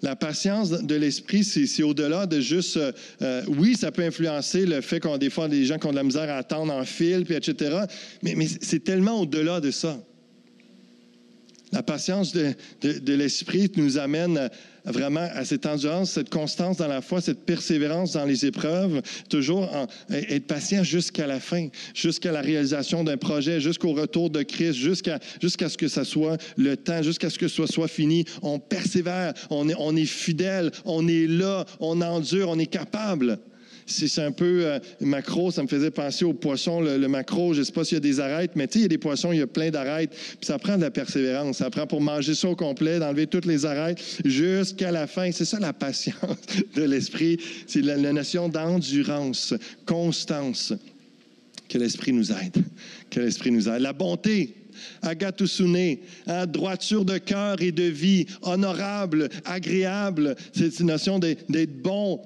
la patience de l'esprit, c'est au-delà de juste, euh, euh, oui, ça peut influencer le fait qu'on des fois des gens qui ont de la misère à attendre en fil, puis etc. Mais c'est tellement au-delà de ça. La patience de, de, l'esprit nous amène vraiment à cette endurance, cette constance dans la foi, cette persévérance dans les épreuves, toujours être patient jusqu'à la fin, jusqu'à la réalisation d'un projet, jusqu'au retour de Christ, jusqu'à jusqu'à ce que ça soit le temps, jusqu'à ce que ce soit fini. On persévère, on est, on est fidèle, on est là, on endure, on est capable c'est un peu euh, macro, ça me faisait penser au poisson, le, macro, je ne sais pas s'il y a des arêtes, mais tu sais, il y a des poissons, il y a plein d'arêtes, puis ça prend de la persévérance, ça prend pour manger ça au complet, d'enlever toutes les arêtes jusqu'à la fin. C'est ça la patience de l'esprit, c'est la, notion d'endurance, constance. Que l'esprit nous aide, que l'esprit nous aide. La bonté, agatusune, hein, droiture de cœur et de vie, honorable, agréable. C'est une notion d'être bon,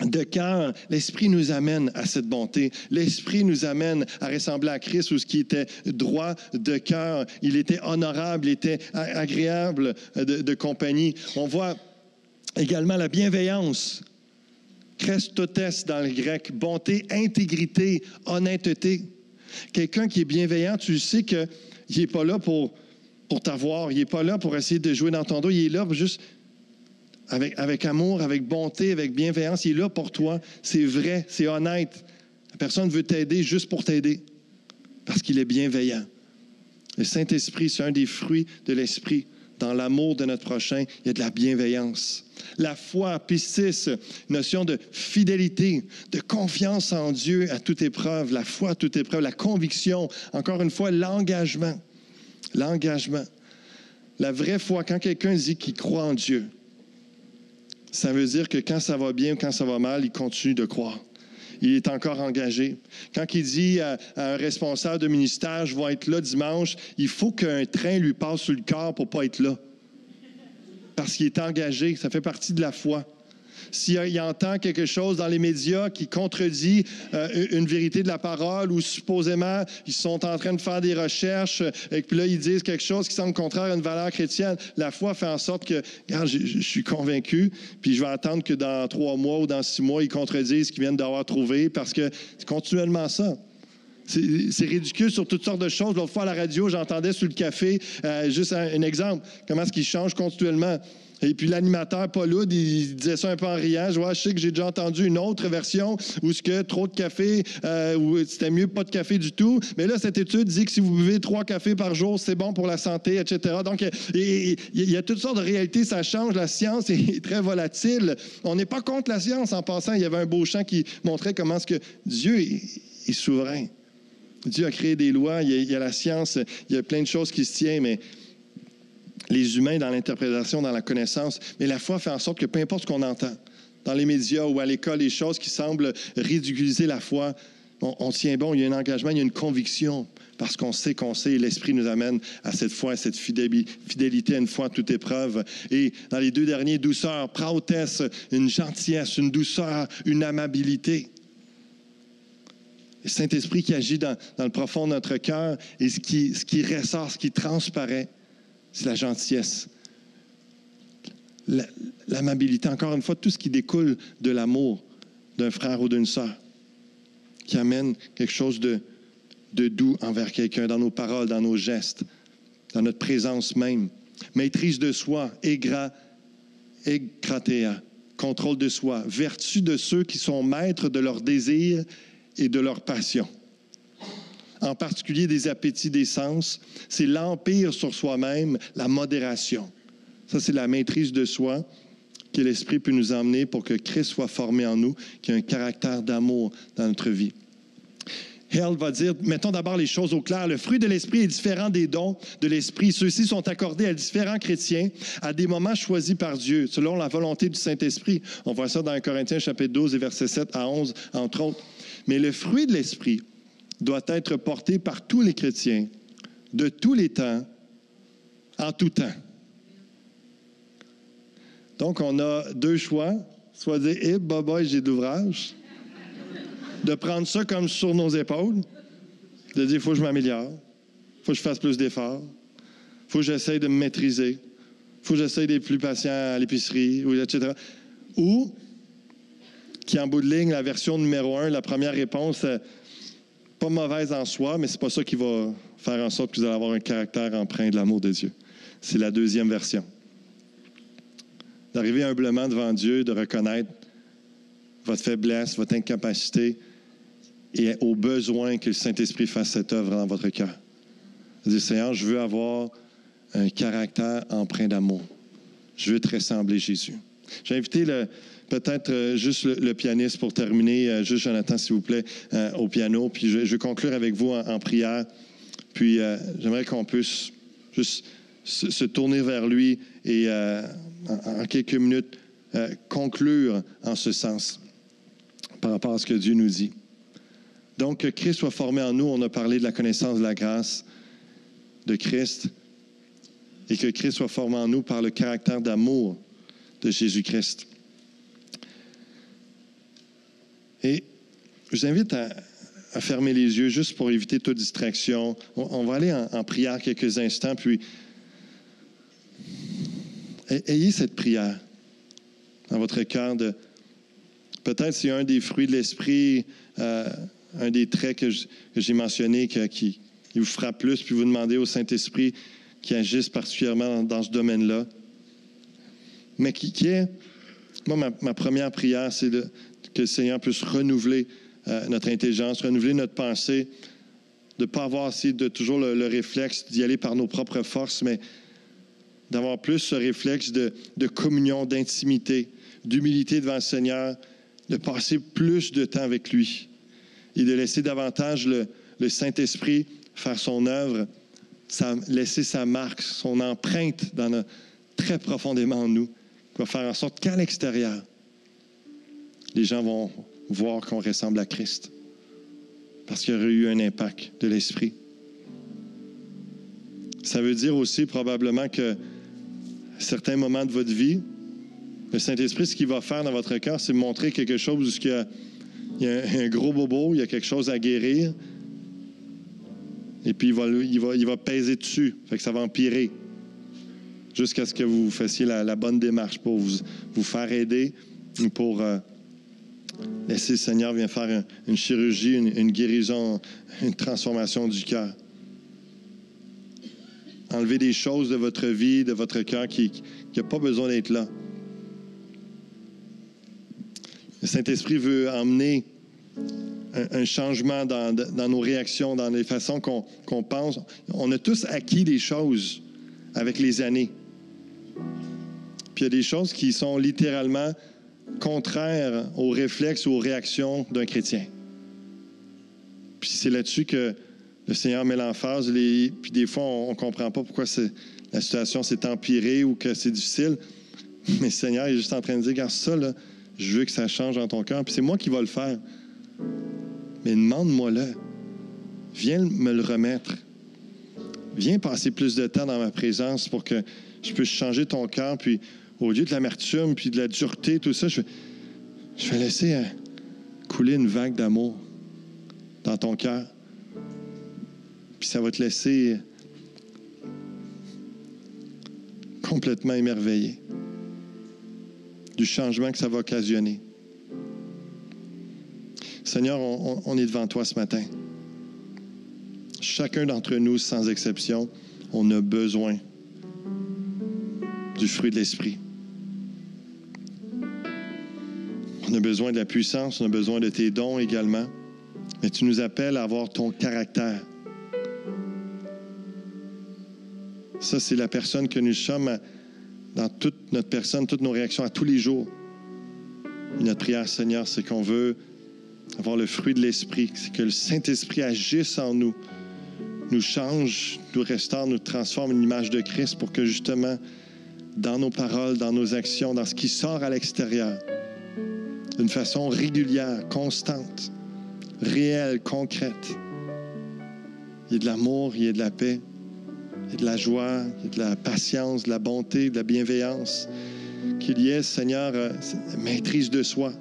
de cœur, l'Esprit nous amène à cette bonté. L'Esprit nous amène à ressembler à Christ où ce qui était droit de cœur, il était honorable, il était agréable de, compagnie. On voit également la bienveillance. Christotes dans le grec, bonté, intégrité, honnêteté. Quelqu'un qui est bienveillant, tu sais qu'il n'est pas là pour, pour t'avoir, il n'est pas là pour essayer de jouer dans ton dos, il est là pour juste avec, amour, avec bonté, avec bienveillance. Il est là pour toi. C'est vrai, c'est honnête. La personne veut t'aider juste pour t'aider parce qu'il est bienveillant. Le Saint-Esprit, c'est un des fruits de l'Esprit. Dans l'amour de notre prochain, il y a de la bienveillance. La foi, pistis, notion de fidélité, de confiance en Dieu à toute épreuve, la foi à toute épreuve, la conviction, encore une fois, l'engagement. L'engagement. La vraie foi, quand quelqu'un dit qu'il croit en Dieu, ça veut dire que quand ça va bien ou quand ça va mal, il continue de croire. Il est encore engagé. Quand il dit à, un responsable de ministère, je vais être là dimanche, il faut qu'un train lui passe sur le corps pour pas être là. Parce qu'il est engagé, ça fait partie de la foi s'il entend quelque chose dans les médias qui contredit euh, une vérité de la parole ou supposément ils sont en train de faire des recherches et puis là ils disent quelque chose qui semble contraire à une valeur chrétienne, la foi fait en sorte que, je, suis convaincu, puis je vais attendre que dans trois mois ou dans six mois, ils contredisent ce qu'ils viennent d'avoir trouvé parce que c'est continuellement ça. C'est ridicule sur toutes sortes de choses. L'autre fois à la radio, j'entendais sur le café, euh, juste un, un, exemple, comment est-ce qu'ils changent continuellement. Et puis l'animateur Paul il disait ça un peu en riant. Je, vois, je sais que j'ai déjà entendu une autre version où ce que trop de café, euh, ou c'était mieux pas de café du tout. Mais là, cette étude dit que si vous buvez trois cafés par jour, c'est bon pour la santé, etc. Donc, il y a toutes sortes de réalités, ça change. La science est très volatile. On n'est pas contre la science. En passant, il y avait un beau chant qui montrait comment est-ce que Dieu est, souverain. Dieu a créé des lois, il y, a, y, a, la science, il y a plein de choses qui se tiennent, mais les humains dans l'interprétation, dans la connaissance. Mais la foi fait en sorte que peu importe ce qu'on entend, dans les médias ou à l'école les choses qui semblent ridiculiser la foi, on, tient bon, il y a un engagement, il y a une conviction, parce qu'on sait qu'on sait, et l'Esprit nous amène à cette foi, à cette fidélité, à une foi à toute épreuve. Et dans les deux derniers, douceur, prautesse, une gentillesse, une douceur, une amabilité. Saint-Esprit qui agit dans, le profond de notre cœur et ce qui, ce qui ressort, ce qui transparaît, c'est la gentillesse, l'amabilité. Encore une fois, tout ce qui découle de l'amour d'un frère ou d'une sœur, qui amène quelque chose de, doux envers quelqu'un dans nos paroles, dans nos gestes, dans notre présence même. Maîtrise de soi, égra, contrôle de soi, vertu de ceux qui sont maîtres de leurs désirs et de leurs passions. En particulier des appétits des sens, c'est l'empire sur soi-même, la modération. Ça, c'est la maîtrise de soi que l'Esprit peut nous emmener pour que Christ soit formé en nous, qu'il y ait un caractère d'amour dans notre vie. Hell va dire, mettons d'abord les choses au clair. Le fruit de l'Esprit est différent des dons de l'Esprit. Ceux-ci sont accordés à différents chrétiens à des moments choisis par Dieu, selon la volonté du Saint-Esprit. On voit ça dans 1 Corinthiens chapitre 12 et versets 7 à 11, entre autres. Mais le fruit de l'Esprit doit être porté par tous les chrétiens, de tous les temps, en tout temps. Donc, on a deux choix. Soit dire, eh, hey, j'ai d'ouvrage. De prendre ça comme sur nos épaules. De dire, il faut que je m'améliore. Faut que je fasse plus d'efforts. Il faut que j'essaye de me maîtriser. Il faut que j'essaye d'être plus patient à l'épicerie, etc. Ou, qui en bout de ligne, la version numéro un, la première réponse, pas mauvaise en soi, mais c'est pas ça qui va faire en sorte que vous allez avoir un caractère empreint de l'amour de Dieu. C'est la deuxième version d'arriver humblement devant Dieu, de reconnaître votre faiblesse, votre incapacité et au besoin que le Saint-Esprit fasse cette œuvre dans votre cœur. Dire, Seigneur, je veux avoir un caractère empreint d'amour. Je veux te ressembler, Jésus. J'ai invité peut-être euh, juste le, pianiste pour terminer, euh, juste Jonathan, s'il vous plaît, euh, au piano. Puis je, vais conclure avec vous en, prière. Puis j'aimerais qu'on puisse juste se, tourner vers lui et en, quelques minutes, conclure en ce sens par rapport à ce que Dieu nous dit. Donc, que Christ soit formé en nous, on a parlé de la connaissance de la grâce de Christ, et que Christ soit formé en nous par le caractère d'amour de Jésus-Christ. Et je vous invite à, fermer les yeux juste pour éviter toute distraction. On, va aller en, prière quelques instants, puis ayez cette prière dans votre cœur de peut-être c'est un des fruits de l'esprit, euh, un des traits que j'ai mentionné qui, vous frappe plus, puis vous demandez au Saint-Esprit qui agisse particulièrement dans, ce domaine-là. Mais qui, est, moi, ma, première prière, c'est que le Seigneur puisse renouveler euh, notre intelligence, renouveler notre pensée, de ne pas avoir aussi de toujours le réflexe d'y aller par nos propres forces, mais d'avoir plus ce réflexe de, communion, d'intimité, d'humilité devant le Seigneur, de passer plus de temps avec lui et de laisser davantage le, Saint-Esprit faire son œuvre, laisser sa marque, son empreinte dans très profondément en nous, qui va faire en sorte qu'à l'extérieur, les gens vont voir qu'on ressemble à Christ, parce qu'il y aurait eu un impact de l'Esprit. Ça veut dire aussi probablement que certains moments de votre vie, le Saint-Esprit, ce qu'il va faire dans votre cœur, c'est montrer quelque chose où il y, a, un gros bobo, il y a quelque chose à guérir. Et puis, il va, il va, il va peser dessus. Fait que ça va empirer. Jusqu'à ce que vous fassiez la, bonne démarche pour vous, vous faire aider, pour euh, laisser le Seigneur venir faire une, chirurgie, une, guérison, une transformation du cœur enlever des choses de votre vie, de votre cœur qui n'a pas besoin d'être là. Le Saint-Esprit veut emmener un, changement dans, nos réactions, dans les façons qu'on pense. On a tous acquis des choses avec les années. Puis il y a des choses qui sont littéralement contraires aux réflexes ou aux réactions d'un chrétien. Puis c'est là-dessus que le Seigneur met l'emphase, puis des fois, on ne comprend pas pourquoi la situation s'est empirée ou que c'est difficile. Mais le Seigneur est juste en train de dire, regarde ça, là, Je veux que ça change dans ton cœur. Puis c'est moi qui vais le faire. Mais demande-moi-le. Viens me le remettre. Viens passer plus de temps dans ma présence pour que je puisse changer ton cœur. Puis au lieu de l'amertume, puis de la dureté, tout ça, je, vais laisser hein, couler une vague d'amour dans ton cœur. Puis ça va te laisser complètement émerveillé du changement que ça va occasionner. Seigneur, on, est devant toi ce matin. Chacun d'entre nous, sans exception, on a besoin du fruit de l'Esprit. On a besoin de la puissance, on a besoin de tes dons également, mais tu nous appelles à avoir ton caractère. Ça, c'est la personne que nous sommes dans toute notre personne, toutes nos réactions à tous les jours. notre prière, Seigneur, c'est qu'on veut avoir le fruit de l'Esprit, c'est que le Saint-Esprit agisse en nous, nous change, nous restaure, nous transforme une image de Christ pour que justement, dans nos paroles, dans nos actions, dans ce qui sort à l'extérieur, d'une façon régulière, constante, réelle, concrète, il y ait de l'amour, il y ait de la paix, il y ait de la joie, il y ait de la patience, de la bonté, de la bienveillance, qu'il y ait, Seigneur, euh, maîtrise de soi.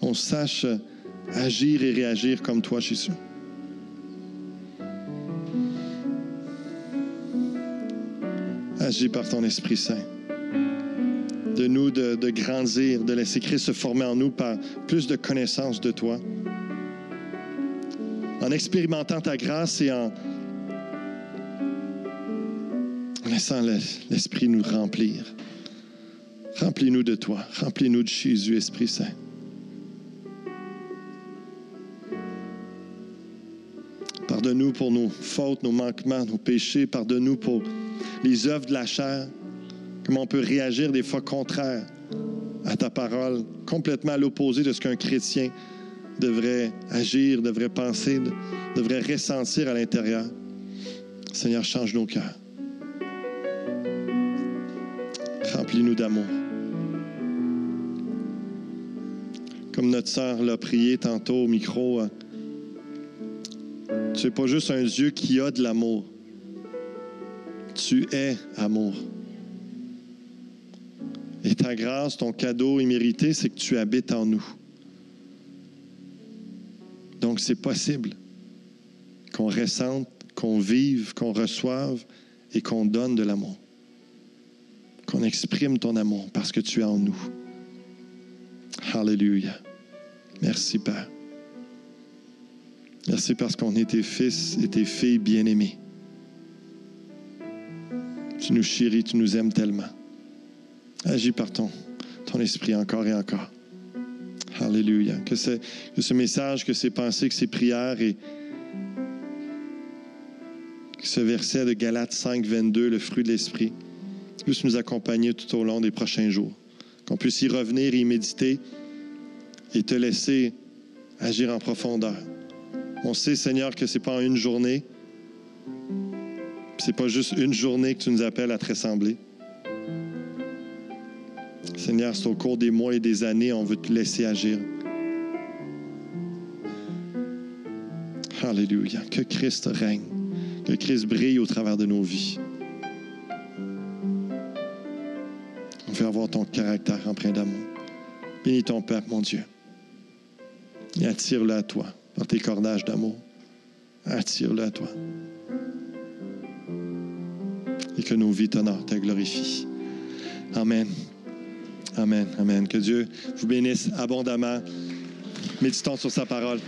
On sache agir et réagir comme toi, Jésus. Agis par ton Esprit Saint. De nous de, grandir, de laisser Christ se former en nous par plus de connaissance de toi. En expérimentant ta grâce et en, laissant l'Esprit nous remplir. Remplis-nous de toi. Remplis-nous de Jésus, Esprit Saint. Pardonne-nous pour nos fautes, nos manquements, nos péchés. Pardonne-nous pour les œuvres de la chair. Comment on peut réagir des fois contraire à ta parole, complètement à l'opposé de ce qu'un chrétien devrait agir, devrait penser, devrait ressentir à l'intérieur. Seigneur, change nos cœurs. Remplis-nous d'amour. Comme notre sœur l'a prié tantôt au micro, hein. tu n'es pas juste un Dieu qui a de l'amour. Tu es amour. Et ta grâce, ton cadeau immérité, c'est que tu habites en nous. Donc c'est possible qu'on ressente, qu'on vive, qu'on reçoive et qu'on donne de l'amour qu'on exprime ton amour parce que tu es en nous. Alléluia. Merci, Père. Merci parce qu'on est tes fils et tes filles bien-aimés. Tu nous chéris, tu nous aimes tellement. Agis par ton, esprit encore et encore. Alléluia. Que ce, que ce message, que ces pensées, que ces prières et que ce verset de Galates 5, 22, le fruit de l'esprit, puisse nous accompagner tout au long des prochains jours. Qu'on puisse y revenir, y méditer et te laisser agir en profondeur. On sait, Seigneur, que ce n'est pas en une journée. Ce n'est pas juste une journée que tu nous appelles à te ressembler. Seigneur, c'est au cours des mois et des années, on veut te laisser agir. Alléluia. Que Christ règne. Que Christ brille au travers de nos vies. Fais avoir ton caractère empreint d'amour. Bénis ton peuple, mon Dieu. Et attire-le à toi par tes cordages d'amour. Attire-le à toi. Et que nos vies t'honorent, te glorifient. Amen. Amen. Amen. Que Dieu vous bénisse abondamment. Méditons sur sa parole.